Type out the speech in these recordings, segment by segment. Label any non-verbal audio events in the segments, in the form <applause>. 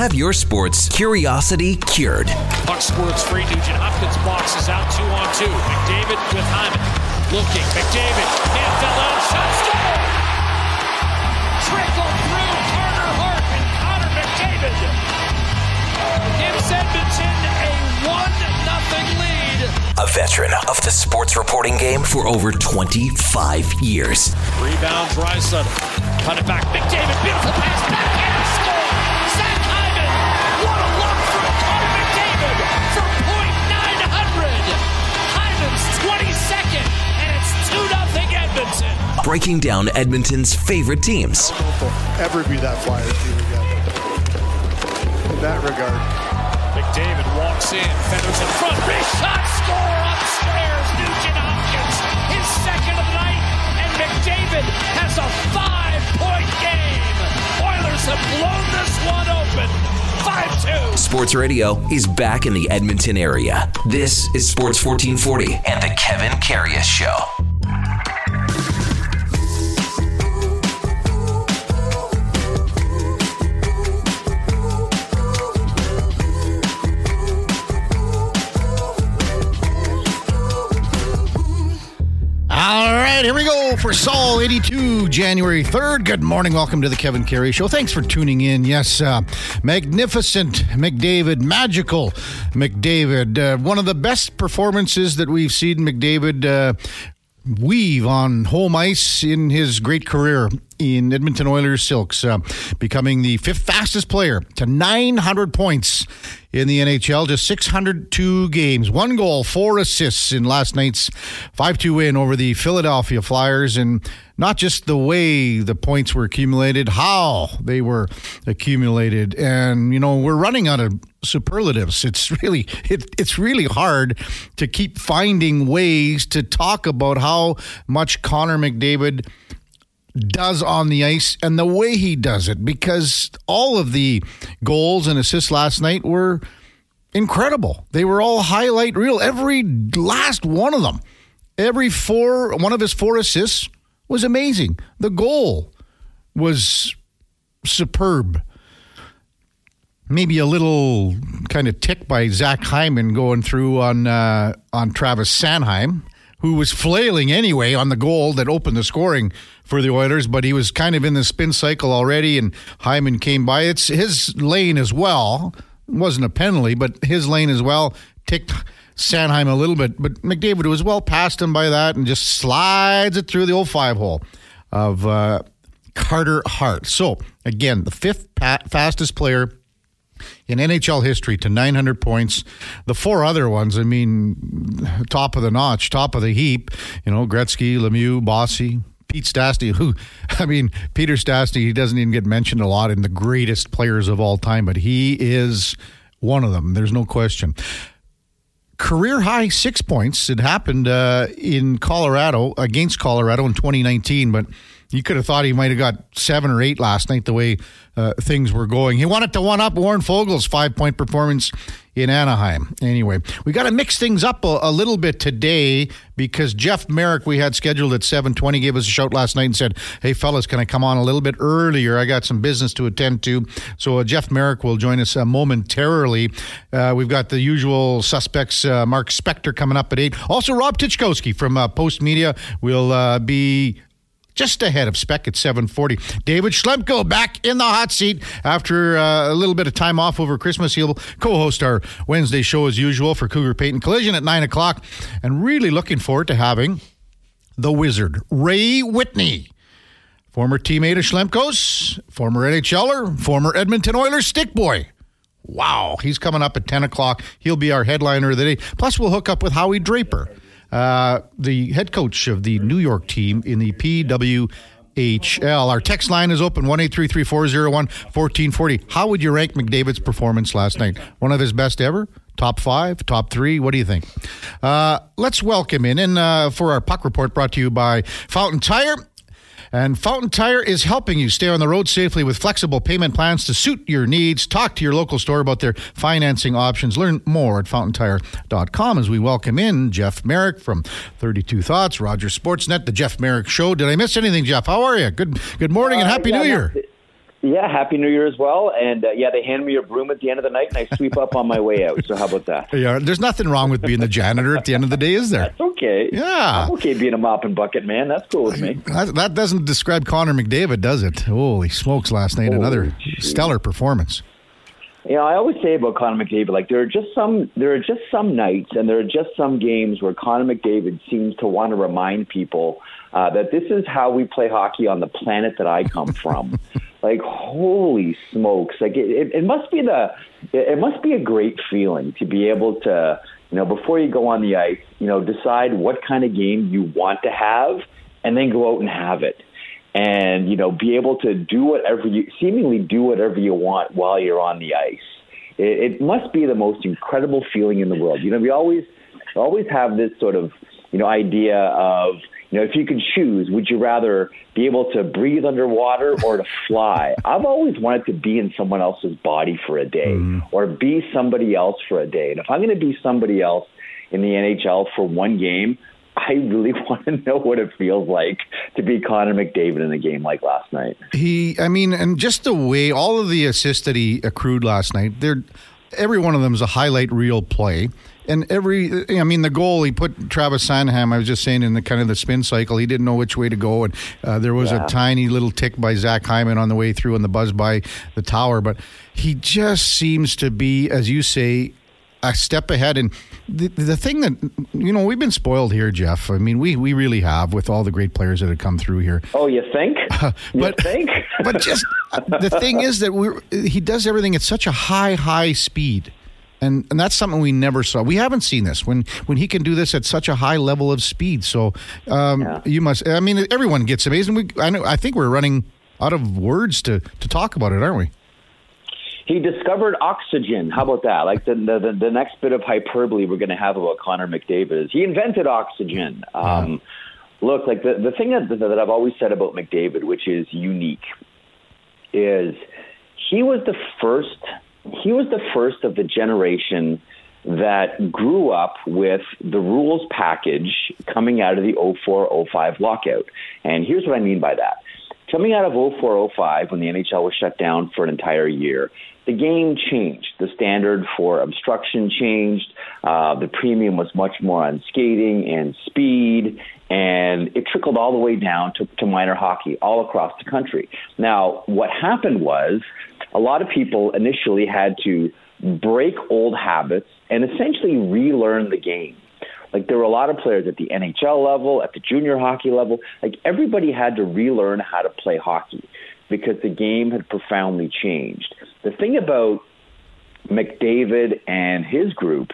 Have your sports curiosity cured. Puck squirts free. Nugent Hopkins boxes out two on two. McDavid with Hyman. Looking. McDavid. Hand fell out. Shot score. Trickle through Carter Hart and Connor McDavid. Gives Edmonton a 1 nothing lead. A veteran of the sports reporting game for over 25 years. Rebound, Drysdale. Cut it back. McDavid, beautiful pass. Backhand score. Breaking down Edmonton's favorite teams. ever be that Flyers team again. In that regard. McDavid walks in, Feathers in front, wrist shot, score upstairs. Nugent Hopkins, his second of the night, and McDavid has a five-point game. Oilers have blown this one open, five-two. Sports Radio is back in the Edmonton area. This is Sports 1440 and the Kevin Karius Show. Right, here we go for Saul 82, January 3rd. Good morning. Welcome to the Kevin Karius Show. Thanks for tuning in. Yes, uh, magnificent McDavid, magical McDavid. Uh, one of the best performances that we've seen McDavid uh, weave on home ice in his great career in Edmonton Oilers Silks, uh, becoming the fifth fastest player to 900 points in the NHL, just 602 games, one goal, four assists in last night's 5 2 win over the Philadelphia Flyers. And not just the way the points were accumulated, how they were accumulated. And, you know, we're running out of superlatives. It's really it, it's really hard to keep finding ways to talk about how much Connor McDavid does on the ice and the way he does it because all of the goals and assists last night were incredible. They were all highlight reel. Every last one of them. Every four one of his four assists was amazing. The goal was superb. Maybe a little kind of tick by Zach Hyman going through on uh, on Travis Sanheim, who was flailing anyway on the goal that opened the scoring for the Oilers, but he was kind of in the spin cycle already, and Hyman came by. It's his lane as well. It wasn't a penalty, but his lane as well ticked Sanheim a little bit. But McDavid was well past him by that and just slides it through the old five hole of uh, Carter Hart. So, again, the fifth fastest player in NHL history to 900 points. The four other ones, I mean, top of the notch, top of the heap. You know, Gretzky, Lemieux, Bossy, Pete Stastny, who, <laughs> I mean, Peter Stastny, he doesn't even get mentioned a lot in the greatest players of all time, but he is one of them. There's no question. Career high six points. It happened uh, in Colorado against Colorado in 2019, but you could have thought he might have got seven or eight last night the way uh, things were going. He wanted to one up Warren Foegele's five point performance in Anaheim. Anyway, we got to mix things up a, a, little bit today because Jeff Marek, we had scheduled at 7:20, gave us a shout last night and said, "Hey fellas, can I come on a little bit earlier? I got some business to attend to." So uh, Jeff Marek will join us uh, momentarily. Uh, we've got the usual suspects, uh, Mark Spector coming up at eight. Also, Rob Tychkowski from uh, Post Media will uh, be just ahead of spec at 740 david schlemko back in the hot seat after uh, a little bit of time off over christmas. He'll co-host our wednesday show as usual for cougar peyton collision at 9 o'clock. And really looking forward to having the wizard ray whitney former teammate of schlemko's former nhler former edmonton oilers stick boy. Wow he's coming up at 10 o'clock. He'll be our headliner of the day. Plus we'll hook up with howie draper uh, the head coach of the New York team in the PWHL. Our text line is open 1 1440. How would you rank McDavid's performance last night? One of his best ever? Top five, top three. What do you think? Uh, let's welcome in and uh, for our puck report brought to you by Fountain Tire. And Fountain Tire is helping you stay on the road safely with flexible payment plans to suit your needs. Talk to your local store about their financing options. Learn more at fountaintire.com as we welcome in Jeff Marek from 32 Thoughts, Roger Sportsnet, the Jeff Marek Show. Did I miss anything, Jeff? How are you? Good good morning and Uh, Happy yeah, New Year. not- Yeah, happy New Year as well. And uh, yeah, they hand me a broom at the end of the night, and I sweep up on my way out. So how about that? <laughs> Yeah, there's nothing wrong with being the janitor at the end of the day, is there? That's okay. Yeah. I'm okay being a mop and bucket man. That's cool with me. That, that doesn't describe Connor McDavid, does it? Holy smokes! Last night, another geez. stellar performance. You know, I always say about Connor McDavid, like there are just some there are just some nights and there are just some games where Connor McDavid seems to want to remind people uh, that this is how we play hockey on the planet that I come from. <laughs> like holy smokes! Like it, it, it must be the it must be a great feeling to be able to you know before you go on the ice, you know, decide what kind of game you want to have and then go out and have it and you know be able to do whatever you seemingly do whatever you want while you're on the ice. It, it must be the most incredible feeling in the world. You know, we always always have this sort of you know idea of you know if you could choose, would you rather be able to breathe underwater or to fly? I've always wanted to be in someone else's body for a day Mm-hmm. or be somebody else for a day. And if I'm going to be somebody else in the NHL for one game, I really <laughs> want to know what it feels like to be Connor McDavid in a game like last night. He, I mean, and just the way all of the assists that he accrued last night, they're every one of them is a highlight reel play. And every, I mean, the goal he put Travis Sanheim. I was just saying in the kind of the spin cycle, he didn't know which way to go, and uh, there was Yeah. a tiny little tick by Zach Hyman on the way through, and the buzz by the tower. But he just seems to be, as you say, a step ahead. And the, the thing that, you know, we've been spoiled here, Jeff. I mean, we, we really have with all the great players that have come through here. Oh, you think? <laughs> you but- think? But just the thing is that we're, he does everything at such a high, high speed. And, and that's something we never saw. We haven't seen this when, when he can do this at such a high level of speed. So um, Yeah. you must. I mean, everyone gets amazed. And we, I know. I think we're running out of words to, to talk about it, aren't we? he discovered oxygen. How about that? Like the the, the next bit of hyperbole we're going to have about Connor McDavid is he invented oxygen. Um, Look, like the the thing that that I've always said about McDavid, which is unique, is he was the first. He was the first of the generation that grew up with the rules package coming out of the 0405 lockout. And here's what I mean by that. Coming out of 0405, when the NHL was shut down for an entire year, the game changed. The standard for obstruction changed. Uh, the premium was much more on skating and speed, and it trickled all the way down to, to minor hockey all across the country. Now, what happened was a lot of people initially had to break old habits and essentially relearn the game. Like there were a lot of players at the NHL level, at the junior hockey level. Like everybody had to relearn how to play hockey because the game had profoundly changed. The thing about McDavid and his group,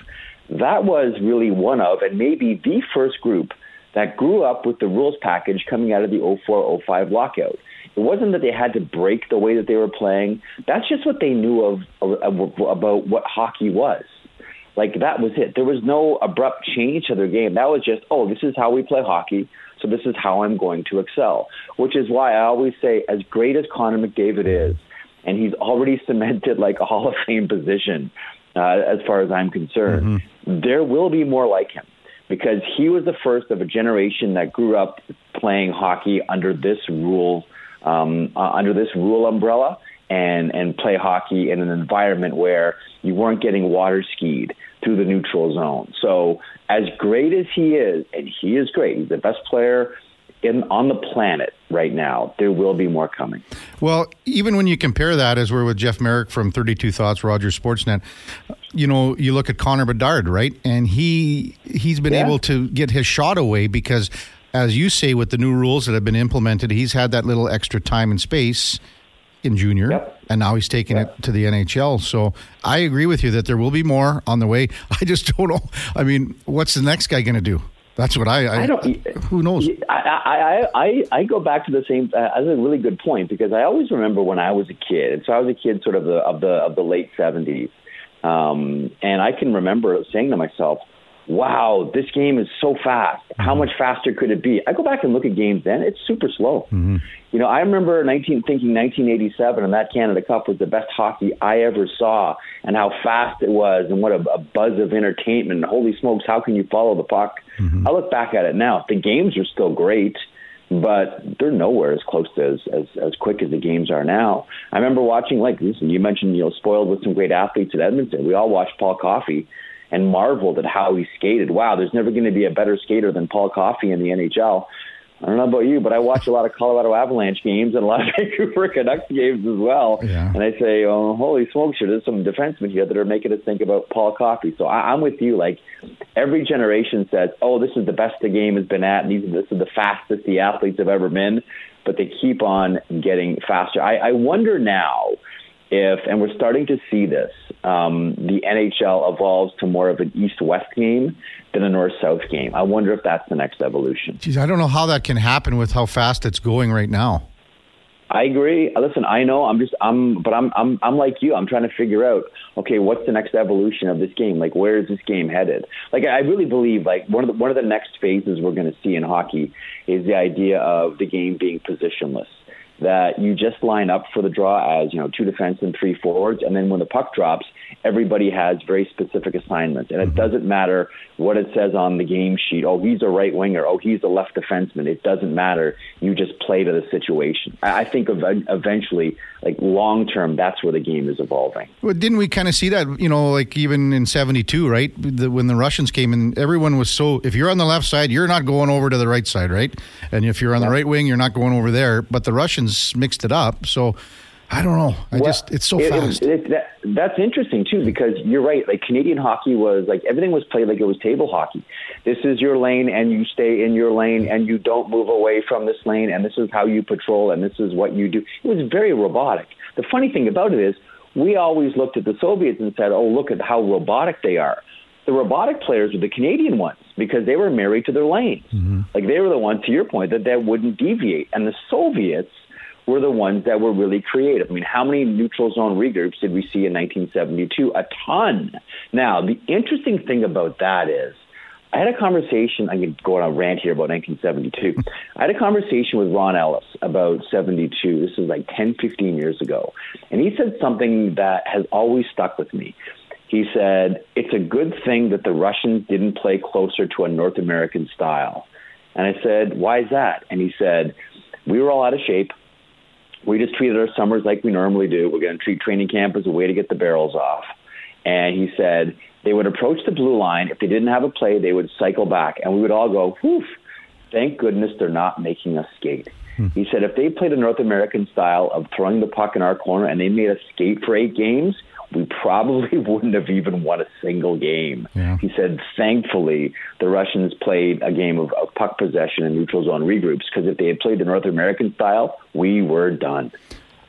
that was really one of, and maybe the first group that grew up with the rules package coming out of the 0405 lockout. It wasn't that they had to break the way that they were playing. That's just what they knew of, of about what hockey was. Like that was it. There was no abrupt change to their game. That was just, oh, this is how we play hockey. So this is how I'm going to excel. Which is why I always say, as great as Connor McDavid is, and he's already <laughs> cemented like a Hall of Fame position, uh, as far as I'm concerned, there will be more like him because he was the first of a generation that grew up playing hockey under this rule, um, uh, under this rule umbrella, and and play hockey in an environment where you weren't getting water skied through the neutral zone. So as great as he is, and he is great, he's the best player in on the planet right now. There will be more coming. Well, even when you compare that, as we're with Jeff Marek from 32 Thoughts, Rogers Sportsnet, you know, you look at Connor Bedard, right? And he he's been Yeah. able to get his shot away because, as you say, with the new rules that have been implemented, he's had that little extra time and space in junior, Yep. and now he's taking it to the NHL. So I agree with you that there will be more on the way. <laughs> I just don't know. I mean, what's the next guy going to do? That's what I. I, I don't. Who knows? I, I, I, I go back to the same. Uh, that's a really good point because I always remember when I was a kid, and so I was a kid sort of the of the of the late seventies, um, and I can remember saying to myself, "Wow, this game is so fast. How mm-hmm. much faster could it be?" I go back and look at games then; it's super slow. Mm-hmm. You know, I remember 19, thinking 1987 and that Canada Cup was the best hockey I ever saw, and how fast it was, and what a, a buzz of entertainment. Holy smokes, how can you follow the puck? Mm-hmm. I look back at it now. The games are still great. but they're nowhere as close to as, as as quick as the games are now. I remember watching like listen, you mentioned you know spoiled with some great athletes at Edmonton. We all watched Paul Coffey and marveled at how he skated. Wow, there's never going to be a better skater than Paul Coffey in the NHL. I don't know about you, but I watch a lot of Colorado Avalanche games and a lot of <laughs> Vancouver Canucks games as well. Yeah. And I say, oh, holy smokes, there's some defensemen here that are making us think about Paul Coffey. So I, I'm with you. Like every generation says, oh, this is the best the game has been at, and these, this is the fastest the athletes have ever been. But they keep on getting faster. I, I wonder now if, and we're starting to see this, um, the NHL evolves to more of an east-west game than a north-south game. I wonder if that's the next evolution. Geez, I don't know how that can happen with how fast it's going right now. I agree. Listen, I know. I'm just. I'm. But I'm. I'm. I'm like you. I'm trying to figure out. Okay, what's the next evolution of this game? Like, where is this game headed? Like, I really believe like one of the one of the next phases we're going to see in hockey is the idea of the game being positionless that you just line up for the draw as you know two defense and three forwards, and then when the puck drops, everybody has very specific assignments, and it mm-hmm. doesn't matter what it says on the game sheet. Oh, he's a right winger. Oh, he's a left defenseman. It doesn't matter. You just play to the situation. I think eventually, like long term, that's where the game is evolving. Well, didn't we kind of see that? You know, like even in '72, right? The, when the Russians came in, everyone was so. If you're on the left side, you're not going over to the right side, right? And if you're on the right wing, you're not going over there. But the Russians mixed it up. So I don't know. I well, just it's so it, fast. It, it, that, that's interesting too because you're right. Like Canadian hockey was like everything was played like it was table hockey. This is your lane, and you stay in your lane, and you don't move away from this lane, and this is how you patrol, and this is what you do. It was very robotic. The funny thing about it is, we always looked at the Soviets and said, "Oh, look at how robotic they are." The robotic players were the Canadian ones because they were married to their lanes. Mm-hmm. Like they were the ones, to your point, that that wouldn't deviate, and the Soviets were the ones that were really creative. I mean, how many neutral zone regroups did we see in 1972? A ton. Now, the interesting thing about that is, I had a conversation. I could go on a rant here about 1972. I had a conversation with Ron Ellis about 72. This was like 10, 15 years ago. And he said something that has always stuck with me. He said, It's a good thing that the Russians didn't play closer to a North American style. And I said, Why is that? And he said, We were all out of shape we just treated our summers like we normally do. We're going to treat training camp as a way to get the barrels off. And he said they would approach the blue line. If they didn't have a play, they would cycle back, and we would all go, whew, thank goodness they're not making us skate. Hmm. He said if they played a North American style of throwing the puck in our corner and they made us skate for eight games, we probably <laughs> wouldn't have even won a single game. Yeah. He said, thankfully, the Russians played a game of, of puck possession and neutral zone regroups because if they had played the North American style, we were done.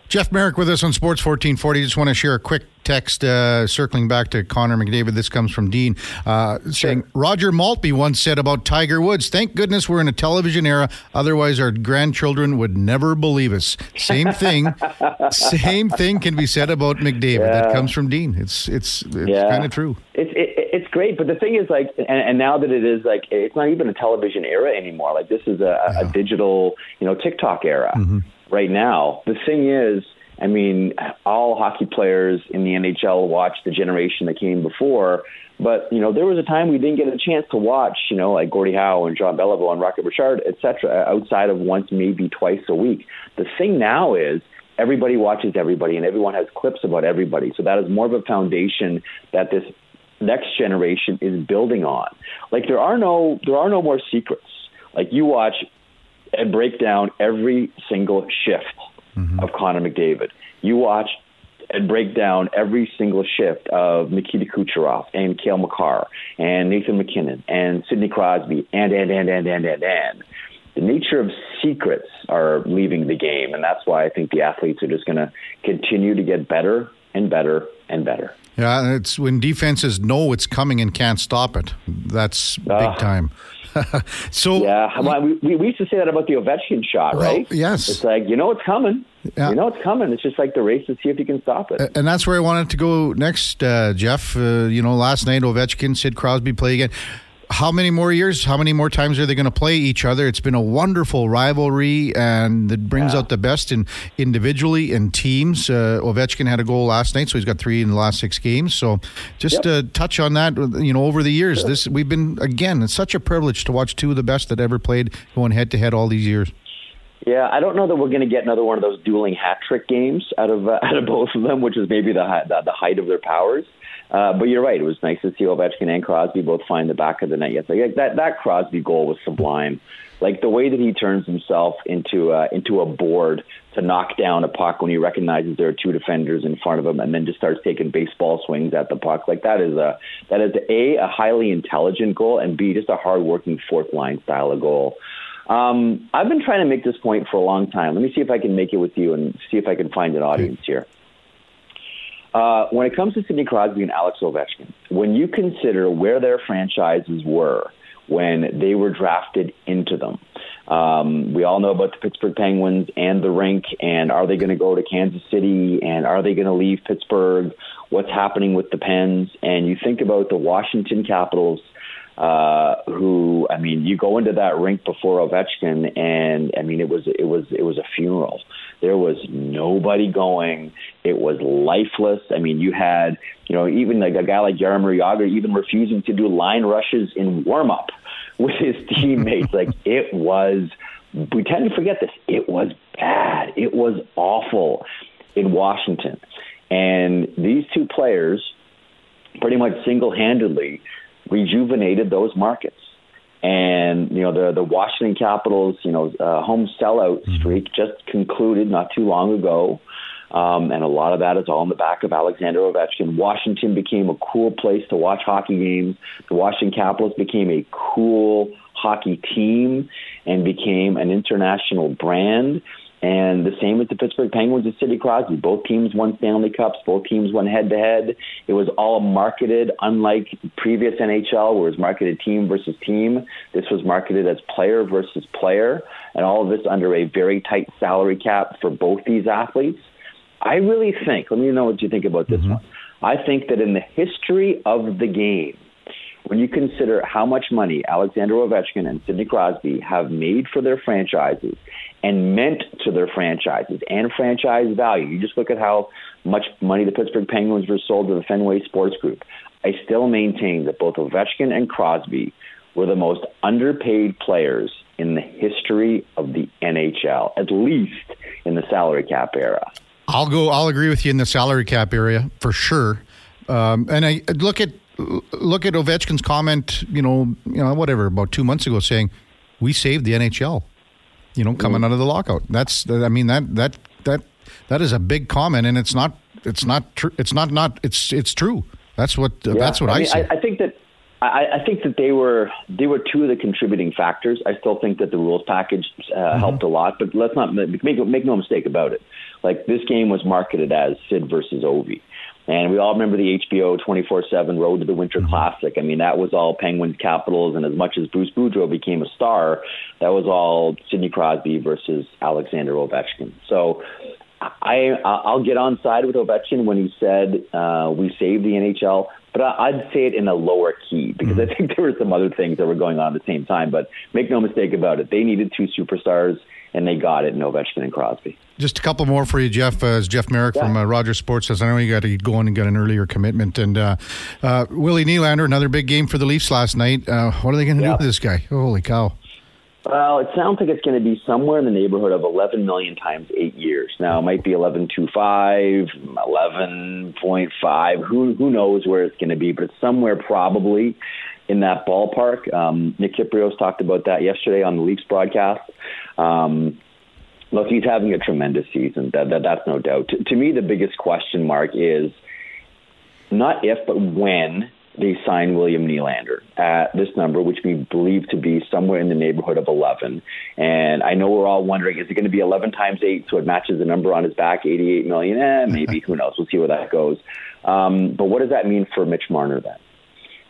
Jeff Marek with us on Sports 1440. Just want to share a quick text uh, circling back to Connor McDavid. This comes from Dean uh, saying Roger Maltbie once said about Tiger Woods, "Thank goodness we're in a television era. Otherwise, our grandchildren would never believe us." Same thing. <laughs> same thing can be said about McDavid. Yeah. That comes from Dean. It's it's it's yeah. kind of true. It's it, it's great, but the thing is, like, and, and, now that it is like, it's not even a television era anymore. Like, this is a, yeah. a digital, you know, TikTok era. Mm-hmm right now. The thing is, I mean, all hockey players in the NHL watch the generation that came before, but you know, there was a time we didn't get a chance to watch, you know, like Gordie Howe and John Beliveau and Rocket Richard, etc., outside of once, maybe twice a week. The thing now is everybody watches everybody, and everyone has clips about everybody. So that is more of a foundation that this next generation is building on. Like there are no there are no more secrets. Like you watch and break down every single shift mm-hmm. of Connor McDavid. You watch and break down every single shift of Nikita Kucherov and Cale Makar and Nathan MacKinnon and Sidney Crosby and and and and and and and. The nature of secrets are leaving the game, and that's why I think the athletes are just going to continue to get better and better and better. Yeah, it's when defenses know it's coming and can't stop it. That's big uh, time. <laughs> so yeah, well, we, we used to say that about the Ovechkin shot, well, right? Yes, it's like you know it's coming. Yeah. You know it's coming. It's just like the race to see if you can stop it. And that's where I wanted to go next, uh, Jeff. Uh, you know, last night Ovechkin, Sid Crosby play again how many more years? How many more times are they going to play each other? It's been a wonderful rivalry, and it brings yeah. out the best in individually and teams. Uh, Ovechkin had a goal last night, so he's got three in the last six games. So, just yep. to touch on that, you know, over the years, sure. this we've been again. It's such a privilege to watch two of the best that ever played going head to head all these years. Yeah, I don't know that we're going to get another one of those dueling hat trick games out of uh, <laughs> out of both of them, which is maybe the, the height of their powers. Uh, but you're right; it was nice to see Ovechkin and Crosby both find the back of the net. Yes, like that that Crosby goal was sublime. Like the way that he turns himself into uh, into a board to knock down a puck when he recognizes there are two defenders in front of him, and then just starts taking baseball swings at the puck. Like that is a that is a a highly intelligent goal, and b just a hardworking fourth line style of goal. Um, I've been trying to make this point for a long time. Let me see if I can make it with you and see if I can find an audience here. Uh, when it comes to Sidney Crosby and Alex Ovechkin, when you consider where their franchises were when they were drafted into them, um, we all know about the Pittsburgh Penguins and the rink, and are they going to go to Kansas City, and are they going to leave Pittsburgh? What's happening with the Pens? And you think about the Washington Capitals uh, who I mean, you go into that rink before Ovechkin, and I mean, it was it was it was a funeral. There was nobody going. It was lifeless. I mean, you had you know even like a guy like Jaromir Jagr even refusing to do line rushes in warm up <laughs> with his teammates. like it was. We tend to forget this. It was bad. It was awful in Washington, and these two players pretty much single handedly rejuvenated those markets. And you know the the Washington Capitals, you know, uh, home sellout mm-hmm. streak just concluded not too long ago, um, and a lot of that is all in the back of Alexander Ovechkin. Washington became a cool place to watch hockey games. The Washington Capitals became a cool hockey team and became an international brand. And the same with the Pittsburgh Penguins and Sidney Crosby. Both teams won Stanley Cups. Both teams went head to head. It was all marketed, unlike previous NHL, where it was marketed team versus team. This was marketed as player versus player, and all of this under a very tight salary cap for both these athletes. I really think, let me know what you think about this mm-hmm. one. I think that in the history of the game, when you consider how much money Alexander Ovechkin and Sidney Crosby have made for their franchises and meant to their franchises and franchise value, you just look at how much money the Pittsburgh Penguins were sold to the Fenway Sports Group. I still maintain that both Ovechkin and Crosby were the most underpaid players in the history of the NHL, at least in the salary cap era. I'll go. I'll agree with you in the salary cap area for sure. Um, and I look at look at Ovechkin's comment, you know, you know, whatever, about two months ago, saying we saved the NHL. You know, coming mm. out of the lockout. That's, I mean, that that that that is a big comment, and it's not, it's not true. It's not not. It's it's true. That's what yeah. that's what I, I mean, see. I, I think that I, I, think that they were they were two of the contributing factors. I still think that the rules package uh, mm-hmm. helped a lot, but let's not make make no mistake about it. Like this game was marketed as Sid versus Ovi. And we all remember the HBO 24 7 Road to the Winter mm-hmm. Classic. I mean, that was all Penguins Capitals. And as much as Bruce Boudreau became a star, that was all Sidney Crosby versus Alexander Ovechkin. So I, I'll get on side with Ovechkin when he said uh, we saved the NHL, but I'd say it in a lower key because mm-hmm. I think there were some other things that were going on at the same time. But make no mistake about it, they needed two superstars and they got it in Ovechkin and Crosby. Just a couple more for you, Jeff. Uh, as Jeff Marek yeah. from uh, Rogers Sports says, I know you got to go in and get an earlier commitment. And uh, uh, Willie Nylander, another big game for the Leafs last night. Uh, what are they going to yeah. do with this guy? Holy cow! Well, it sounds like it's going to be somewhere in the neighborhood of 11 million times eight years. Now, it might be 11.25, 11.5. Who who knows where it's going to be? But it's somewhere probably in that ballpark. Um, Nick Kypreos talked about that yesterday on the Leafs broadcast. Um, look, he's having a tremendous season. That, that that's no doubt. To, to me, the biggest question mark is not if, but when they sign William Nylander at this number, which we believe to be somewhere in the neighborhood of 11. And I know we're all wondering, is it going to be 11 times 8 so it matches the number on his back, 88 million? Eh, maybe. <laughs> Who knows? We'll see where that goes. Um, but what does that mean for Mitch Marner then?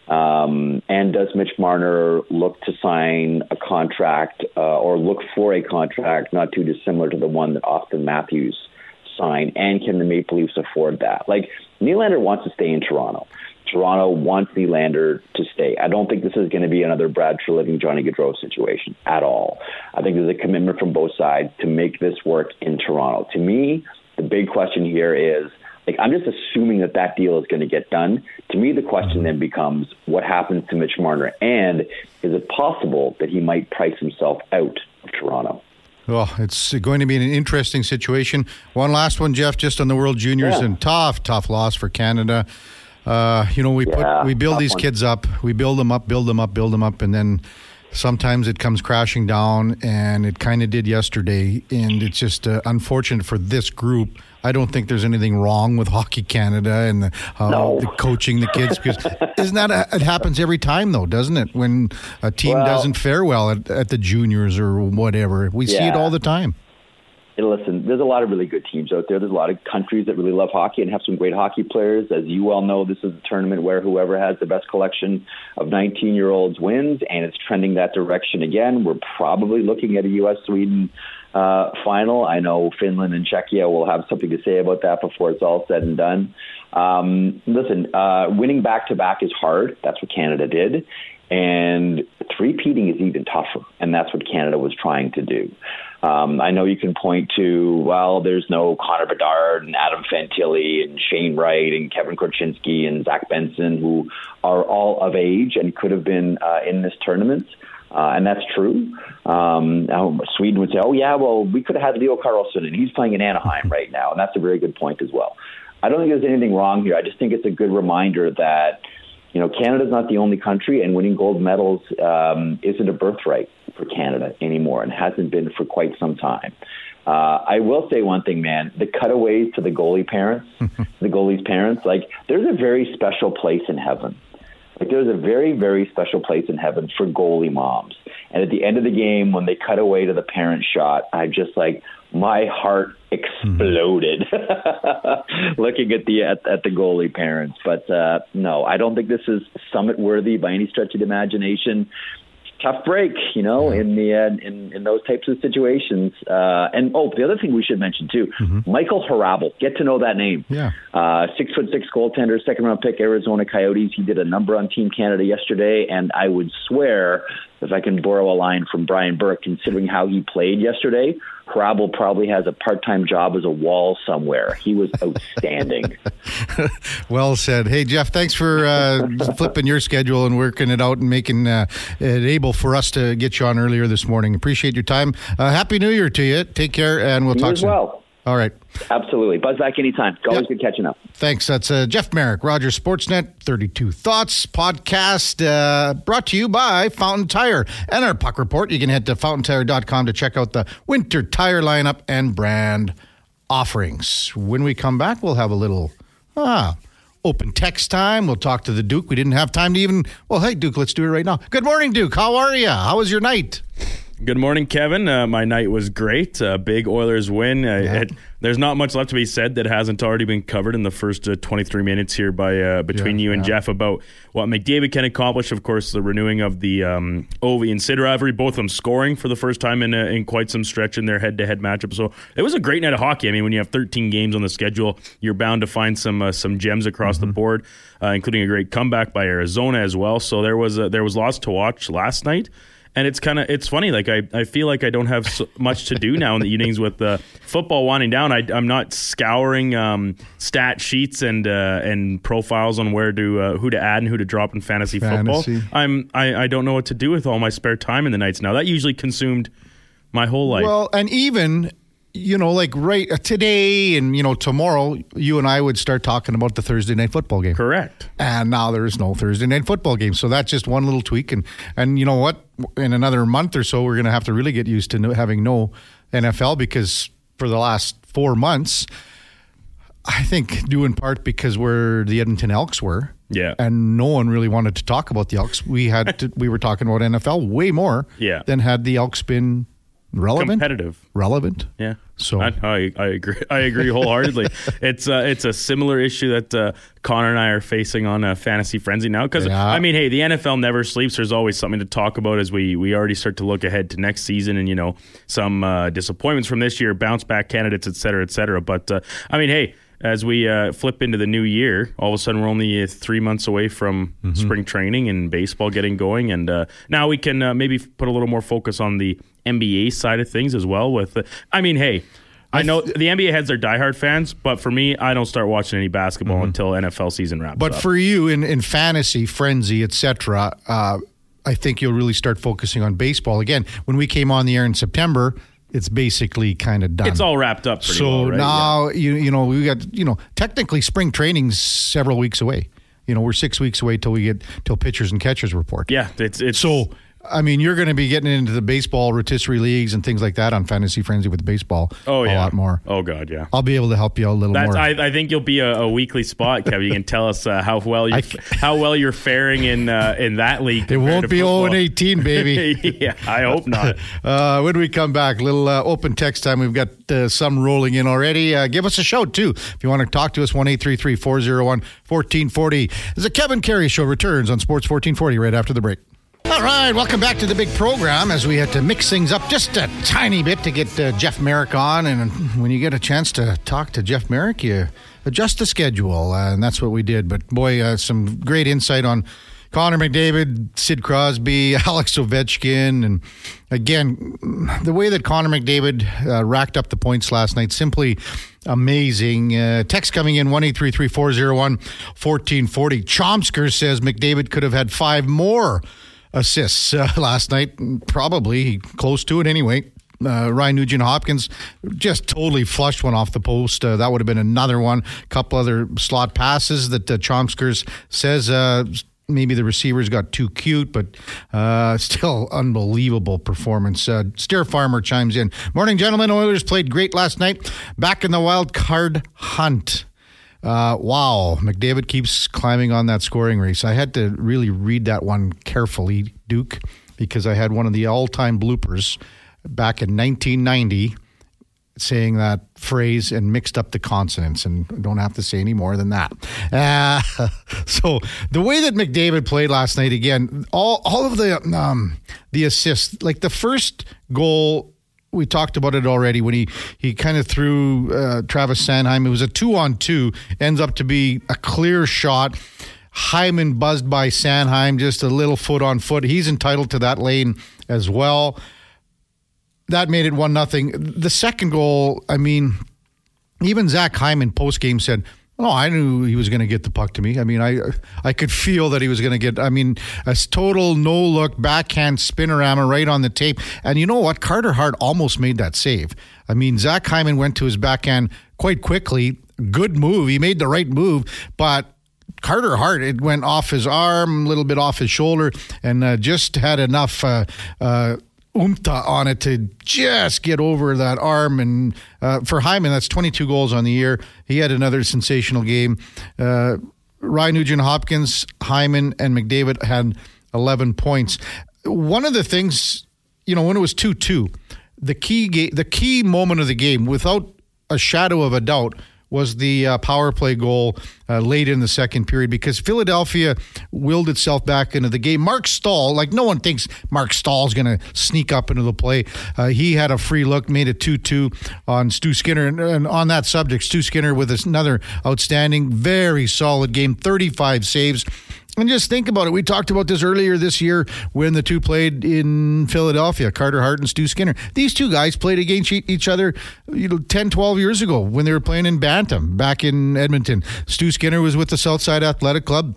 Um, and does Mitch Marner look to sign a contract uh, or look for a contract not too dissimilar to the one that Auston Matthews signed? And can the Maple Leafs afford that? Like, Nylander wants to stay in Toronto. Toronto wants Nylander to stay. I don't think this is going to be another Brad Treliving, Johnny Gaudreau situation at all. I think there's a commitment from both sides to make this work in Toronto. To me, the big question here is – like I'm just assuming that that deal is going to get done. To me, the question then becomes what happens to Mitch Marner, and is it possible that he might price himself out of Toronto? Well, it's going to be an interesting situation. One last one, Jeff, just on the World Juniors, Yeah. and tough, tough loss for Canada. Uh, you know, we Yeah, put we build these one. kids up, we build them up, build them up, build them up, and then sometimes it comes crashing down, and it kind of did yesterday. And it's just uh, unfortunate for this group. I don't think there's anything wrong with Hockey Canada and the, uh, No. the coaching the kids because <laughs> isn't that a, it happens every time though, doesn't it? When a team Well- doesn't fare well at, at the juniors or whatever, we see it all the time. Hey, listen, there's a lot of really good teams out there. There's a lot of countries that really love hockey and have some great hockey players. As you well know, this is a tournament where whoever has the best collection of 19 year olds wins, and it's trending that direction again. We're probably looking at a U.S. Sweden uh, final. I know Finland and Czechia will have something to say about that before it's all said and done. Um, listen, uh, winning back to back is hard. That's what Canada did. And three-peating is even tougher, and that's what Canada was trying to do. Um, I know you can point to, well, there's no Connor Bedard and Adam Fantilli and Shane Wright and Kevin Korchinski and Zach Benson, who are all of age and could have been uh, in this tournament. Uh, and that's true. Um, Sweden would say, oh, yeah, well, we could have had Leo Carlsson, and he's playing in Anaheim right now. And that's a very good point as well. I don't think there's anything wrong here. I just think it's a good reminder that you know, Canada's not the only country, and winning gold medals um, isn't a birthright for Canada anymore, and hasn't been for quite some time. Uh, I will say one thing, man: the cutaways to the goalie parents, <laughs> the goalie's parents, like there's a very special place in heaven. Like there's a very, very special place in heaven for goalie moms. And at the end of the game, when they cut away to the parent shot, I just like my heart exploded <laughs> looking at the at, at the goalie parents. But uh, no, I don't think this is summit worthy by any stretch of the imagination. Tough break, you know, in the uh, in in those types of situations. Uh, and oh, the other thing we should mention too, Michael Hrabal. Get to know that name. Yeah. Uh, six foot six goaltender, second round pick, Arizona Coyotes. He did a number on Team Canada yesterday, and I would swear, if I can borrow a line from Brian Burke, considering how he played yesterday, Hrabal probably has a part time job as a wall somewhere. He was outstanding. <laughs> Well said. Hey, Jeff, thanks for uh, flipping your schedule and working it out and making uh, it able for us to get you on earlier this morning. Appreciate your time. Uh, Happy New Year to you. Take care, and we'll You talk as soon. well. All right. Absolutely. Buzz back anytime. Always Yep. good catching up. Thanks. That's uh, Jeff Marek, Rogers Sportsnet 32 Thoughts podcast uh, brought to you by Fountain Tire. And our puck report, you can head to fountaintire.com to check out the winter tire lineup and brand offerings. When we come back, we'll have a little ah, open text time. We'll talk to the Duke. We didn't have time to even, well, hey, Duke, let's do it right now. Good morning, Duke. How are you? How was your night? Good morning, Kevin. Uh, my night was great. Uh, big Oilers win. Uh, it, there's not much left to be said that hasn't already been covered in the first uh, 23 minutes here by uh, between Yeah, you and yeah. Jeff about what McDavid can accomplish. Of course, the renewing of the um, Ovi and Sid rivalry, both of them scoring for the first time in uh, in quite some stretch in their head-to-head matchup. So it was a great night of hockey. I mean, when you have 13 games on the schedule, you're bound to find some uh, some gems across Mm-hmm. the board, uh, including a great comeback by Arizona as well. So there was uh, there was lots to watch last night and it's kind of it's funny like I, I feel like i don't have so <laughs> much to do now in the evenings with the football winding down. I, i'm not scouring um, stat sheets and uh, and profiles on where to uh, who to add and who to drop in fantasy, Fantasy. football i'm I, I don't know what to do with all my spare time in the nights now. That usually consumed my whole life. Well, and even you know, like right uh, today and you know tomorrow, you and I would start talking about the Thursday night football game. correct And now there is no Thursday night football game, so that's just one little tweak. And and you know what? In another month or so, we're going to have to really get used to no, having no NFL because for the last four months, I think due in part because where the Edmonton Elks were. Yeah. And no one really wanted to talk about the Elks. We had to, <laughs> we were talking about NFL way more Yeah. than had the Elks been relevant. competitive Relevant. Yeah. So- I, I, I agree. I agree wholeheartedly. <laughs> it's uh, it's a similar issue that uh, Connor and I are facing on uh, Fantasy Frenzy now. Because Yeah. I mean, hey, the NFL never sleeps. There's always something to talk about as we we already start to look ahead to next season, and you know some uh, disappointments from this year, bounce back candidates, et cetera, et cetera. But uh, I mean, hey. As we uh, flip into the new year, all of a sudden we're only three months away from Mm-hmm. spring training and baseball getting going, and uh, now we can uh, maybe put a little more focus on the NBA side of things as well. With, I mean, hey, I know the NBA heads are diehard fans, but for me, I don't start watching any basketball until NFL season wraps Mm-hmm. But up. for you in, in fantasy, frenzy, etc., uh, I think you'll really start focusing on baseball again. When we came on the air in September, it's basically kind of done. It's all wrapped up. Pretty so well, right? now you you know we got you know technically spring training's several weeks away. You know we're six weeks away till we get till pitchers and catchers report. yeah, yeah it's it's So I mean you're going to be getting into the baseball rotisserie leagues and things like that on Fantasy Frenzy with baseball. oh yeah, a lot more. Oh god, yeah. I'll be able to help you out a little That's, more. I, I think you'll be a, a weekly spot, Kevin. You can tell us uh, how well you how well you're faring in uh, in that league. it won't be 0 and 18, baby. <laughs> yeah, I hope not. <laughs> Uh, when we come back, little uh, open text time. We've got uh, some rolling in already. Uh, give us a shout too if you want to talk to us. One eight three three four zero one fourteen forty. This is a Kevin Karius show. Returns on Sports fourteen forty right after the break. All right, welcome back to the big program as we had to mix things up just a tiny bit to get uh, Jeff Marek on. And when you get a chance to talk to Jeff Marek, you adjust the schedule, uh, and that's what we did. But boy, uh, some great insight on Connor McDavid, Sid Crosby, <laughs> Alex Ovechkin, and again, the way that Connor McDavid uh, racked up the points last night, simply amazing. Uh, text coming in one eight three three four zero one fourteen forty. Chomsker says McDavid could have had five more assists <laughs> uh, last night, probably close to it anyway. Uh, Ryan Nugent Hopkins just totally flushed one off the post. Uh, that would have been another one. A couple other slot passes that uh, Chomskers says uh, maybe the receivers got too cute, but uh, <laughs> still unbelievable performance. Uh, Steer Farmer chimes in. Morning, gentlemen. Oilers played great last night. Back in the wild card hunt. Uh, wow, McDavid keeps climbing on that scoring race. I had to really read that one carefully, Duke, because I had one of the all-time bloopers back in 1990 saying that phrase and mixed up the consonants and don't have to say any more than that. Uh, <laughs> so the way that McDavid played last night again, all all of the um, the assists, like the first goal we talked about it already when he he kind of threw uh, Travis Sanheim. It was a two on two, ends up to be a clear shot. Hyman buzzed by Sanheim, just a little foot on foot. He's entitled to that lane as well. That made it one nothing. The second goal, I mean, even Zach Hyman post game said, "Oh, I knew he was going to get the puck to me. I mean, I I could feel that he was going to get. I mean, a total no look backhand spinorama right on the tape. And you know what? Carter Hart almost made that save. I mean, Zach Hyman went to his backhand quite quickly. Good move. He made the right move, but Carter Hart, it went off his arm, a little bit off his shoulder, and uh, just had enough uh, uh, oomta on it to just get over that arm. And uh, for Hyman, that's 22 goals on the year. He had another sensational game. Uh, Ryan Nugent Hopkins, Hyman, and McDavid had 11 points. One of the things, you know, when it was 2 2, the key, ga- the key moment of the game, without a shadow of a doubt, was the uh, power play goal uh, late in the second period because Philadelphia willed itself back into the game. Marc Staal, like no one thinks Marc Staal's going to sneak up into the play. Uh, he had a free look, made it 2 2 on Stu Skinner. And, and on that subject, Stu Skinner with another outstanding, very solid game, 35 saves. And just think about it. We talked about this earlier this year when the two played in Philadelphia, Carter Hart and Stu Skinner. These two guys played against each other you know, 10, 12 years ago when they were playing in Bantam back in Edmonton. Stu Skinner was with the Southside Athletic Club.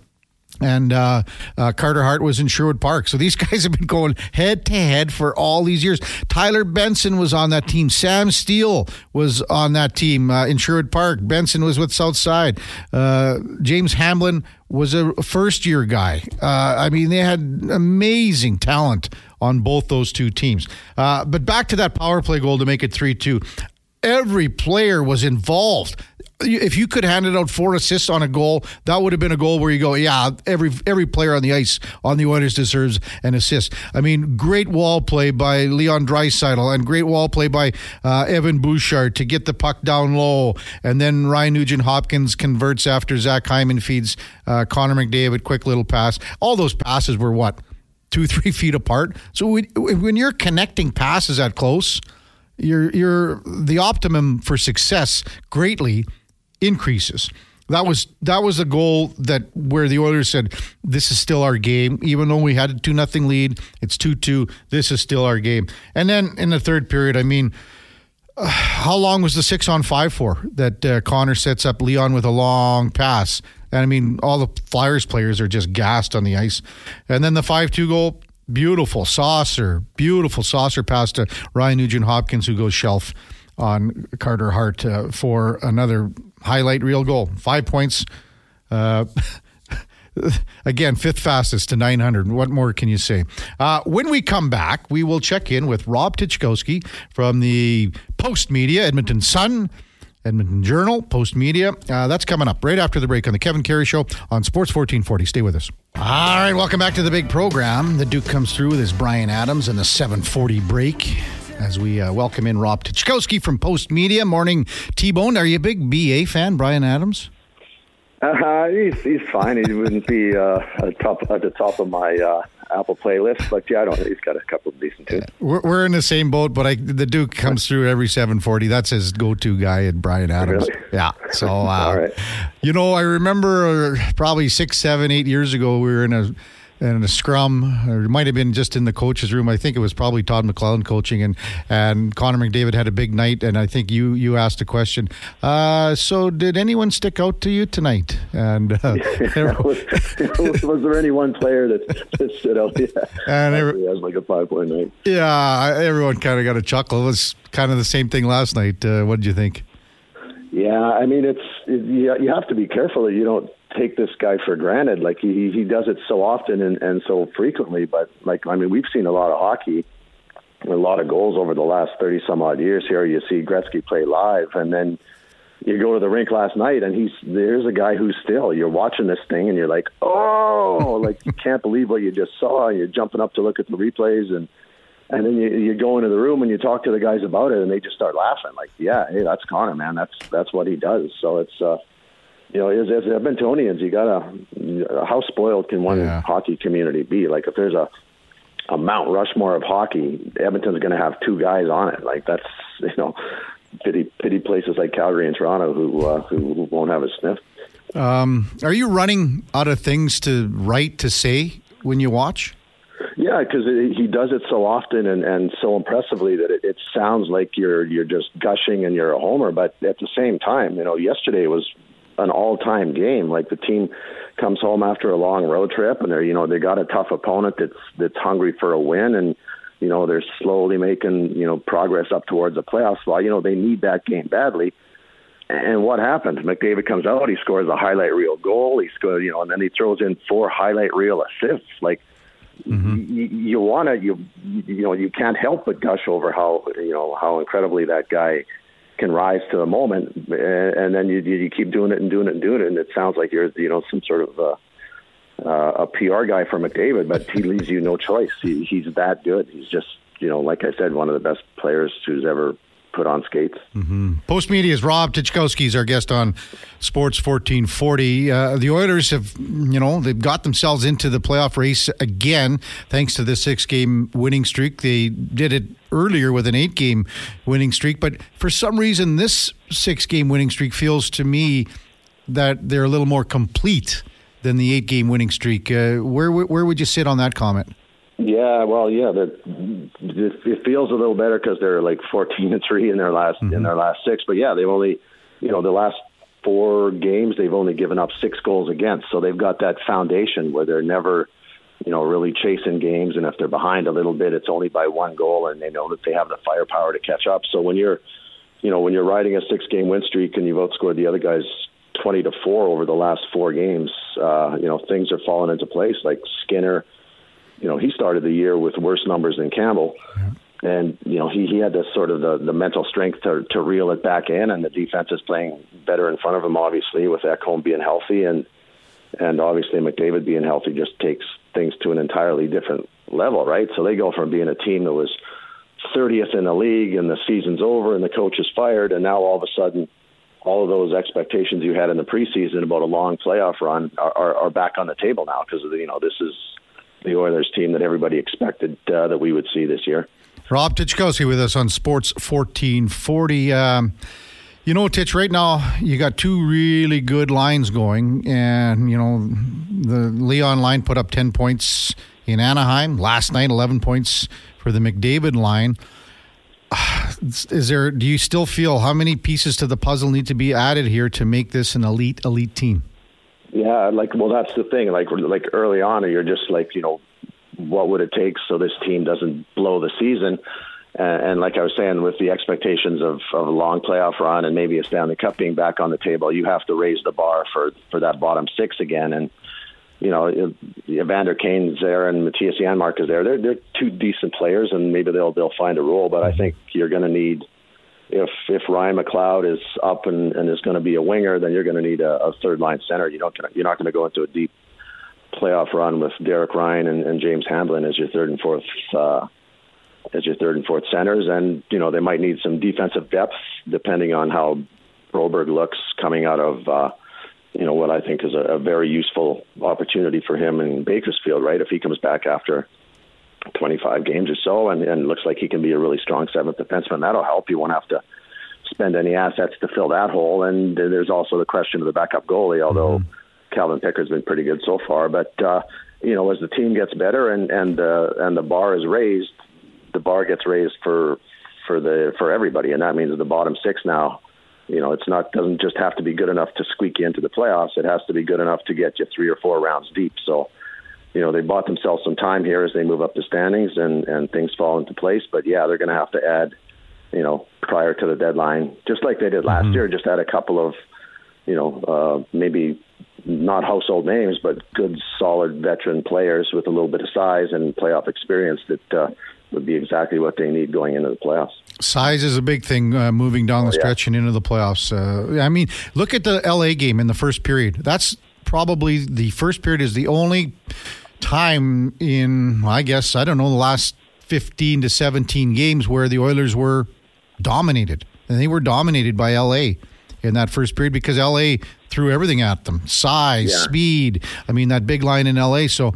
And uh, uh, Carter Hart was in Sherwood Park. So these <laughs> guys have been going head to head for all these years. Tyler Benson was on that team. Sam Steel was on that team uh, in Sherwood Park. Benson was with Southside. Uh, James Hamblin was a first year guy. Uh, I mean, they had amazing talent on both those two teams. Uh, but back to that power play goal to make it 3 2. Every player was involved if you could hand it out four assists on a goal, that would have been a goal where you go, yeah, every every player on the ice on the Oilers deserves an assist. I mean, great wall play by Leon Draisaitl and great wall play by uh, Evan Bouchard to get the puck down low, and then Ryan Nugent Hopkins converts after Zach Hyman feeds uh, Connor McDavid quick little pass. All those passes were what two three <laughs> feet apart. So we, when you're connecting passes that close. You're, you're the optimum for success greatly increases. That was that was a goal that where the Oilers said this is still our game, even though we had a two nothing lead. It's two two. This is still our game. And then in the third period, I mean, uh, how long was the six on five for? That uh, Connor sets up Leon with a long pass, and I mean, all the Flyers players are just gassed on the ice. And then the five two goal. beautiful saucer, beautiful saucer pass to Ryan Nugent Hopkins, who goes shelf on Carter Hart uh, for another highlight reel goal. Five points. Uh, <laughs> again, fifth fastest to 900. What more can you say? Uh, when we come back, we will check in with Rob Tychkowski from the Post Media, Edmonton Sun. Edmonton Journal, Post Media. Uh, that's coming up right after the break on the Kevin Karius Show on Sports 1440. Stay with us. All right, welcome back to the big program. The Duke comes through with his Bryan Adams and the 740 break as we uh, welcome in Rob Tychkowski from Postmedia. Morning, T Bone. Are you a big BA fan, Bryan Adams? Uh, he's he's fine. He wouldn't be uh, at, top, at the top of my uh, Apple playlist, but yeah, I don't. Know. He's got a couple of decent tunes. We're, we're in the same boat, but I, the Duke comes through every 740. That's his go-to guy, and Bryan Adams. Really? Yeah. So, <laughs> uh, All right. you know, I remember probably six, seven, eight years ago, we were in a in a scrum, or it might have been just in the coaches' room. I think it was probably Todd McLellan coaching, and and Connor McDavid had a big night. And I think you you asked a question. Uh, so, did anyone stick out to you tonight? And uh, <laughs> was, <laughs> was there any one player that, that stood out? Yeah, And every- has like a five point night. yeah, everyone kind of got a chuckle. It was kind of the same thing last night. Uh, what did you think? Yeah, I mean, it's it, you, you have to be careful that you don't take this guy for granted. Like he he does it so often and and so frequently. But like I mean, we've seen a lot of hockey, a lot of goals over the last thirty some odd years. Here, you see Gretzky play live, and then you go to the rink last night, and he's there's a guy who's still. You're watching this thing, and you're like, oh, <laughs> like you can't believe what you just saw. You're jumping up to look at the replays and. And then you, you go into the room and you talk to the guys about it, and they just start laughing. Like, yeah, hey, that's Connor, man. That's that's what he does. So it's, uh, you know, as, as Edmontonians, you gotta, how spoiled can one Yeah. hockey community be? Like, if there's a a Mount Rushmore of hockey, Edmonton's going to have two guys on it. Like, that's <laughs> you know, pity pity places like Calgary and Toronto who uh, who won't have a sniff. Um, Are you running out of things to write to say when you watch? Yeah, because he does it so often and, and so impressively that it, it sounds like you're you're just gushing and you're a homer. But at the same time, you know, yesterday was an all-time game. Like the team comes home after a long road trip, and they're you know they got a tough opponent that's that's hungry for a win, and you know they're slowly making you know progress up towards the playoffs. Well, you know they need that game badly. And what happens? McDavid comes out, he scores a highlight reel goal. He scores, you know, and then he throws in four highlight reel assists. Like mm-hmm. you, you want to, you you know, you can't help but gush over how you know how incredibly that guy can rise to the moment, and, and then you you keep doing it and doing it and doing it, and it sounds like you're you know some sort of uh, uh, a PR guy for McDavid, but he leaves you no choice. He, he's that good. He's just you know, like I said, one of the best players who's ever put on skates. Postmedia's Rob Tychkowski is our guest on Sports 1440. Uh, the Oilers have, you know, they've got themselves into the playoff race again thanks to the six game winning streak. They did it earlier with an eight game winning streak, but for some reason, this six game winning streak feels to me that they're a little more complete than the eight game winning streak. Uh, where, where would you sit on that comment? Yeah, well, yeah, that it, feels a little better because they're like fourteen and three in their last in their last six. But yeah, they've only, you know, the last four games they've only given up six goals against. So they've got that foundation where they're never, you know, really chasing games. And if they're behind a little bit, it's only by one goal, and they know that they have the firepower to catch up. So when you're, you know, when you're riding a six game win streak and you've outscored the other guys twenty to four over the last four games, uh, you know, things are falling into place. Like Skinner you know, he started the year with worse numbers than Campbell. And, you know, he, he had this sort of the, the mental strength to, to reel it back in, and the defense is playing better in front of him, obviously, with Ekholm being healthy. And, and obviously, McDavid being healthy just takes things to an entirely different level, right? So they go from being a team that was 30th in the league and the season's over and the coach is fired, and now all of a sudden, all of those expectations you had in the preseason about a long playoff run are, are, are back on the table now because you know this is the Oilers team that everybody expected uh, that we would see this year. Rob Tychkowski with us on Sports 1440. Um, you know, Titch, right now you got two really good lines going, and you know the Leon line put up ten points in Anaheim last night, eleven points for the McDavid line. <sighs> Is there? Do you still feel how many pieces to the puzzle need to be added here to make this an elite, elite team? Yeah, like well, that's the thing. Like like early on, you're just like you know what would it take so this team doesn't blow the season. And, and like I was saying, with the expectations of, of a long playoff run and maybe a Stanley Cup being back on the table, you have to raise the bar for for that bottom six again. And you know, Evander Kane's there and Mattias Janmark is there. They're they're two decent players, and maybe they'll they'll find a role. But I think you're going to need if if Ryan McLeod is up and, and is going to be a winger, then you're going to need a, a third line center. You don't you're not going to go into a deep playoff run with Derek Ryan and, and James Hamblin as your third and fourth uh, as your third and fourth centers, and you know they might need some defensive depth depending on how Broberg looks coming out of uh, you know what I think is a, a very useful opportunity for him in Bakersfield. Right, if he comes back after 25 games or so, and, and looks like he can be a really strong seventh defenseman, that'll help. You won't have to spend any assets to fill that hole. And there's also the question of the backup goalie, although mm-hmm. Calvin Pickard's been pretty good so far. But uh, you know, as the team gets better and and uh, and the bar is raised, the bar gets raised for for the for everybody, and that means the bottom six now. You know, it's not doesn't just have to be good enough to squeak you into the playoffs. It has to be good enough to get you three or four rounds deep. So, you know, they bought themselves some time here as they move up the standings and and things fall into place. But yeah, they're going to have to add, you know, prior to the deadline, just like they did last mm-hmm. year. Just add a couple of, you know, uh, maybe not household names, but good, solid veteran players with a little bit of size and playoff experience that uh, would be exactly what they need going into the playoffs. Size is a big thing uh, moving down the oh, stretch yeah. and into the playoffs. Uh, I mean, look at the LA game in the first period. That's probably the first period is the only time in, I guess, I don't know, the last 15 to 17 games where the Oilers were dominated. And they were dominated by LA in that first period because LA threw everything at them size, yeah. speed. I mean, that big line in LA. So,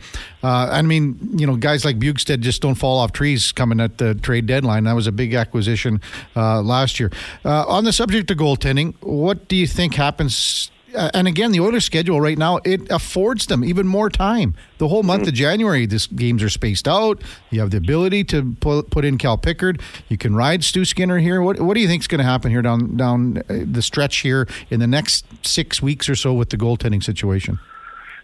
uh, I mean, you know, guys like Bjugstad just don't fall off trees coming at the trade deadline. That was a big acquisition uh, last year. Uh, on the subject of goaltending, what do you think happens and again, the Oilers' schedule right now it affords them even more time. The whole month mm-hmm. of January, these games are spaced out. You have the ability to put, put in Cal Pickard. You can ride Stu Skinner here. What What do you think is going to happen here down down uh, the stretch here in the next six weeks or so with the goaltending situation?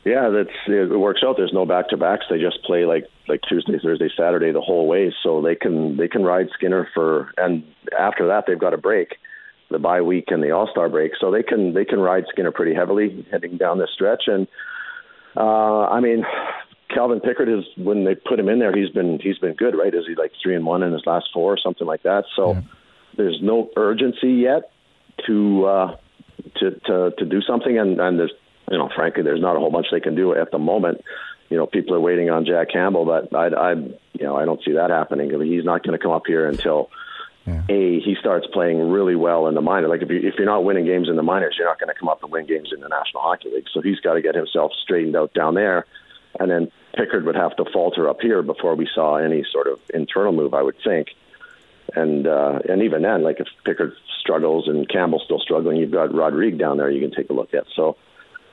Yeah, that's it works out. There's no back to backs. They just play like like Tuesday, Thursday, Saturday the whole way. So they can they can ride Skinner for and after that they've got a break the bye week and the All Star break, so they can they can ride Skinner pretty heavily heading down this stretch. And uh, I mean, Calvin Pickard is when they put him in there, he's been he's been good, right? Is he like three and one in his last four or something like that? So yeah. there's no urgency yet to uh, to to to do something, and and there's you know frankly there's not a whole bunch they can do at the moment. You know, people are waiting on Jack Campbell, but I, I you know I don't see that happening. I mean, he's not going to come up here until yeah. a he starts playing really well in the minor. Like if you if you're not winning games in the minors, you're not going to come up and win games in the National Hockey League. So he's got to get himself straightened out down there, and then Pickard would have to falter up here before we saw any sort of internal move. I would think, and uh, and even then, like if Pickard struggles and Campbell's still struggling, you've got Rodrigue down there you can take a look at. So.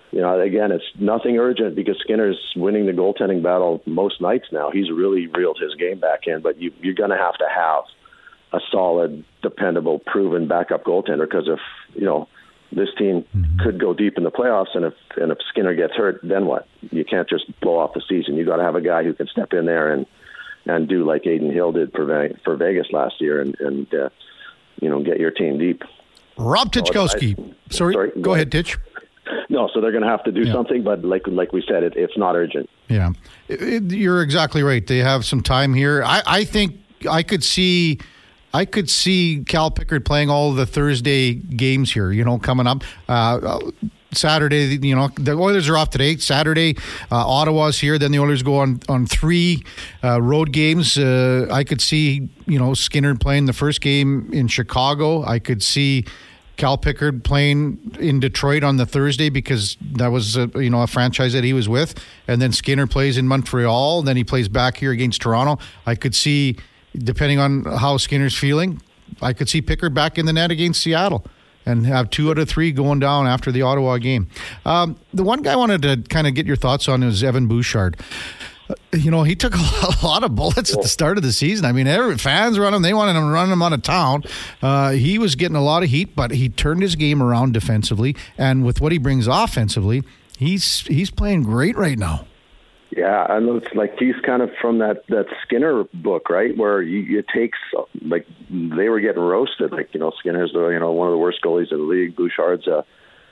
You know, again, it's nothing urgent because Skinner's winning the goaltending battle most nights now. He's really reeled his game back in, but you, you're going to have to have a solid, dependable, proven backup goaltender. Because if you know this team mm-hmm. could go deep in the playoffs, and if and if Skinner gets hurt, then what? You can't just blow off the season. You got to have a guy who can step in there and and do like Adin Hill did for for Vegas last year, and and uh, you know get your team deep. Rob Tychkowski. So sorry, sorry, go, go ahead, ahead, Titch. No, so they're going to have to do yeah. something, but like like we said, it, it's not urgent. Yeah, it, it, you're exactly right. They have some time here. I, I think I could see I could see Cal Pickard playing all the Thursday games here, you know, coming up. Uh, Saturday, you know, the Oilers are off today. Saturday, uh, Ottawa's here. Then the Oilers go on on three uh, road games. Uh, I could see, you know, Skinner playing the first game in Chicago. I could see Cal Pickard playing in Detroit on the Thursday because that was a, you know a franchise that he was with, and then Skinner plays in Montreal. Then he plays back here against Toronto. I could see depending on how Skinner's feeling, I could see Pickard back in the net against Seattle and have two out of three going down after the Ottawa game. Um, the one guy I wanted to kind of get your thoughts on is Evan Bouchard. Uh, you know, he took <laughs> a lot of bullets at the start of the season. I mean, every, fans run him; they wanted him to run him out of town. Uh, he was getting a lot of heat, but he turned his game around defensively, and with what he brings offensively, he's he's playing great right now. Yeah, and it's like he's kind of from that that Skinner book, right? Where you, it takes like they were getting roasted. Like you know, Skinner's the you know one of the worst goalies in the league. Bouchard's a,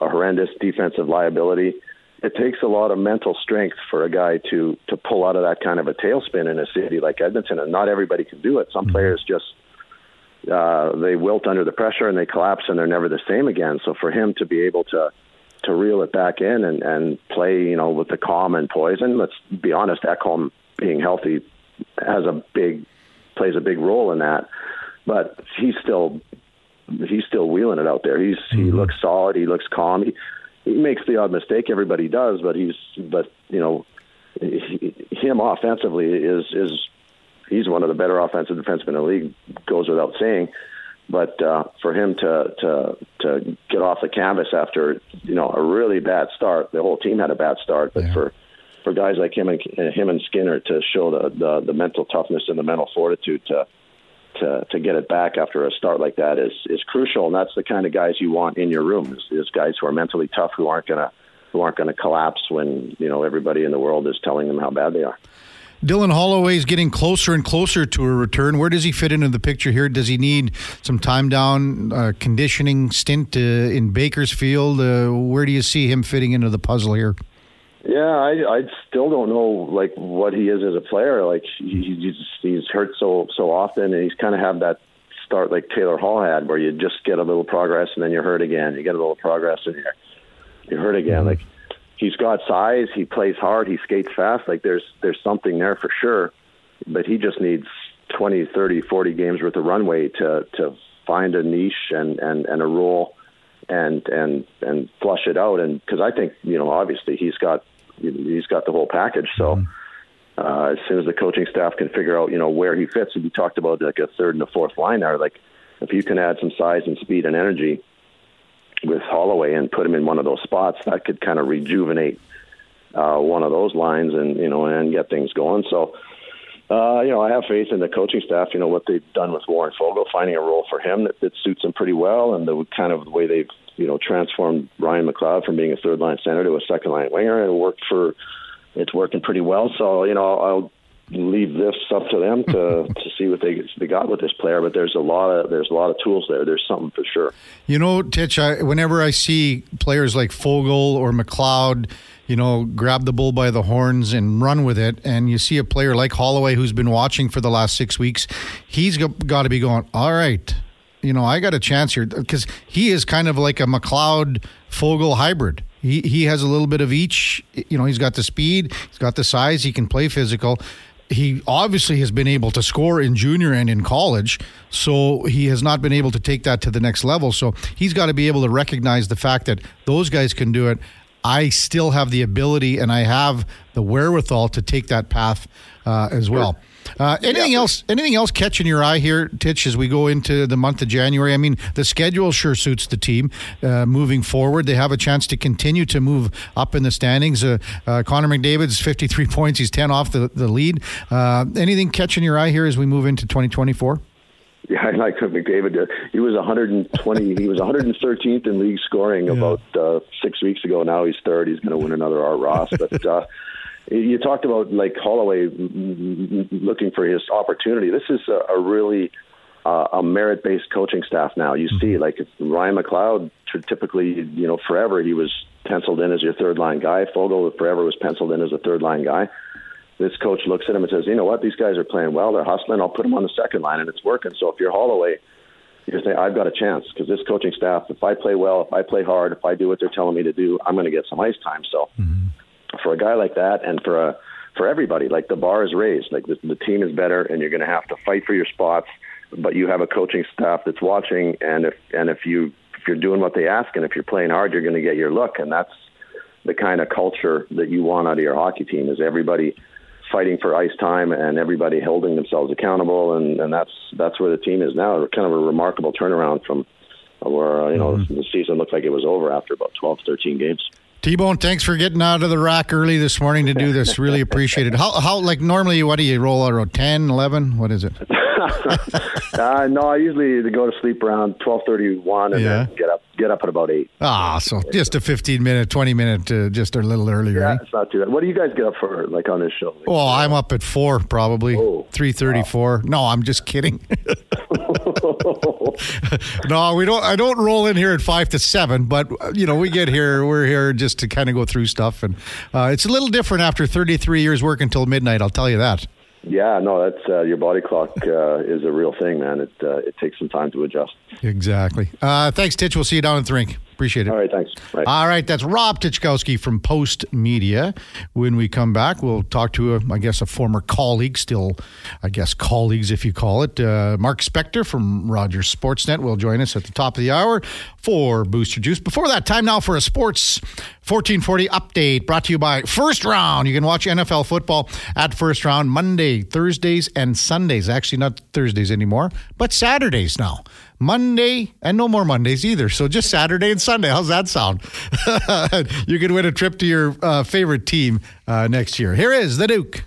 a horrendous defensive liability. It takes a lot of mental strength for a guy to to pull out of that kind of a tailspin in a city like Edmonton, and not everybody can do it. Some players just uh, they wilt under the pressure and they collapse and they're never the same again. So for him to be able to to reel it back in and, and play, you know, with the calm and poise. And let's be honest, Ekholm being healthy has a big plays a big role in that. But he's still he's still wheeling it out there. He's he mm-hmm. looks solid. He looks calm. He, he makes the odd mistake. Everybody does, but he's but you know he, him offensively is is he's one of the better offensive defensemen in the league. Goes without saying. But uh, for him to to to get off the canvas after you know a really bad start, the whole team had a bad start. But Yeah. for for guys like him and him and Skinner to show the, the the mental toughness and the mental fortitude to to to get it back after a start like that is is crucial. And that's the kind of guys you want in your room is, is guys who are mentally tough, who aren't gonna who aren't gonna collapse when you know everybody in the world is telling them how bad they are. Dylan Holloway is getting closer and closer to a return. Where does he fit into the picture here? Does he need some time down, uh, conditioning stint uh, in Bakersfield? Uh, where do you see him fitting into the puzzle here? Yeah, I I still don't know like what he is as a player. Like he, he's he's hurt so so often, and he's kind of have that start like Taylor Hall had, where you just get a little progress and then you're hurt again. You get a little progress and you're you're hurt again. Like he's got size, he plays hard, he skates fast. Like there's there's something there for sure, but he just needs 20, 30, 40 games worth of runway to to find a niche and and and a role and and and flush it out. And because I think you know obviously he's got he's got the whole package. So uh, as soon as the coaching staff can figure out you know where he fits, and we talked about like a third and a fourth line there, like if you can add some size and speed and energy with Holloway and put him in one of those spots, that could kind of rejuvenate uh, one of those lines and you know and get things going. So. Uh, you know, I have faith in the coaching staff. You know what they've done with Warren Foegele, finding a role for him that, that suits him pretty well, and the kind of the way they've you know transformed Ryan McLeod from being a third line center to a second line winger, and it worked for. It's working pretty well. So you know, I'll leave this up to them to <laughs> to see what they they got with this player. But there's a lot of there's a lot of tools there. There's something for sure. You know, Titch, I, whenever I see players like Foegele or McLeod, you know, grab the bull by the horns and run with it, and you see a player like Holloway who's been watching for the last six weeks, he's got to be going, all right, you know, I got a chance here because he is kind of like a McLeod Foegele hybrid. He, he has a little bit of each. You know, he's got the speed, he's got the size, he can play physical. He obviously has been able to score in junior and in college, so he has not been able to take that to the next level. So he's got to be able to recognize the fact that those guys can do it. I still have the ability and I have the wherewithal to take that path uh, as well. Uh, anything else? Anything else catching your eye here, Titch? As we go into the month of January, I mean, the schedule sure suits the team uh, moving forward. They have a chance to continue to move up in the standings. Uh, uh, Connor McDavid's fifty-three <laughs> points; he's ten off the the lead. Uh, anything catching your eye here as we move into twenty twenty-four? Yeah, I like McDavid. Uh, He was 120. he was 113th in league scoring about uh, six weeks ago. Now he's third. He's going to win another Art Ross. But uh, you talked about like Holloway looking for his opportunity. This is a, a really uh, a merit-based coaching staff now. You see, like Ryan McLeod, typically, you know, forever he was penciled in as your third line guy. Foegele forever was penciled in as a third line guy. This coach looks at him and says, "You know what? These guys are playing well. They're hustling. I'll put them on the second line, and it's working." So if you're Holloway, you can say, "I've got a chance because this coaching staff. If I play well, if I play hard, if I do what they're telling me to do, I'm going to get some ice time." So mm-hmm. for a guy like that, and for a for everybody, like the bar is raised. Like the, the team is better, and you're going to have to fight for your spots. But you have a coaching staff that's watching, and if and if you if you're doing what they ask, and if you're playing hard, you're going to get your look, and that's the kind of culture that you want out of your hockey team. Is everybody fighting for ice time and everybody holding themselves accountable, and and that's that's where the team is now. Kind of a remarkable turnaround from where uh, you know the season looked like it was over after about 12, 13 games. T Bone, thanks for getting out of the rack early this morning to do this. Really appreciate it. How, how like normally, what do you roll out 10, 11? What is it? <laughs> <laughs> uh, no, I usually go to sleep around twelve thirty one, and Yeah. then get up get up at about eight. Ah, so just a 15 minute, 20 minute, uh, just a little earlier. Yeah, eh? it's not too bad. What do you guys get up for, like on this show? Like, Well, I'm up at four, probably Oh, three thirty-four. No, I'm just kidding. <laughs> no, we don't. I don't roll in here at five to seven, but uh, you know, we get here. We're here just to kind of go through stuff, and uh, it's a little different after 33 years work until midnight. I'll tell you that. Yeah, no, that's uh, your body clock uh, is a real thing, man. It uh, it takes some time to adjust. Exactly. Uh, thanks, Titch. We'll see you down at the rink. Appreciate it. All right, thanks. All right, that's Rob Tychkowski from Postmedia. When we come back, we'll talk to, a, I guess, a former colleague, still, I guess, colleagues, if you call it. Uh, Mark Spector from Rogers Sportsnet will join us at the top of the hour for Booster Juice. Before that, time now for a Sports 1440 update brought to you by First Round. You can watch NFL football at First Round Monday, Thursdays, and Sundays. Actually, not Thursdays anymore, but Saturdays now. Monday and no more Mondays either. So just Saturday and Sunday. How's that sound? <laughs> you can win a trip to your uh, favorite team uh, next year. Here is the Duke.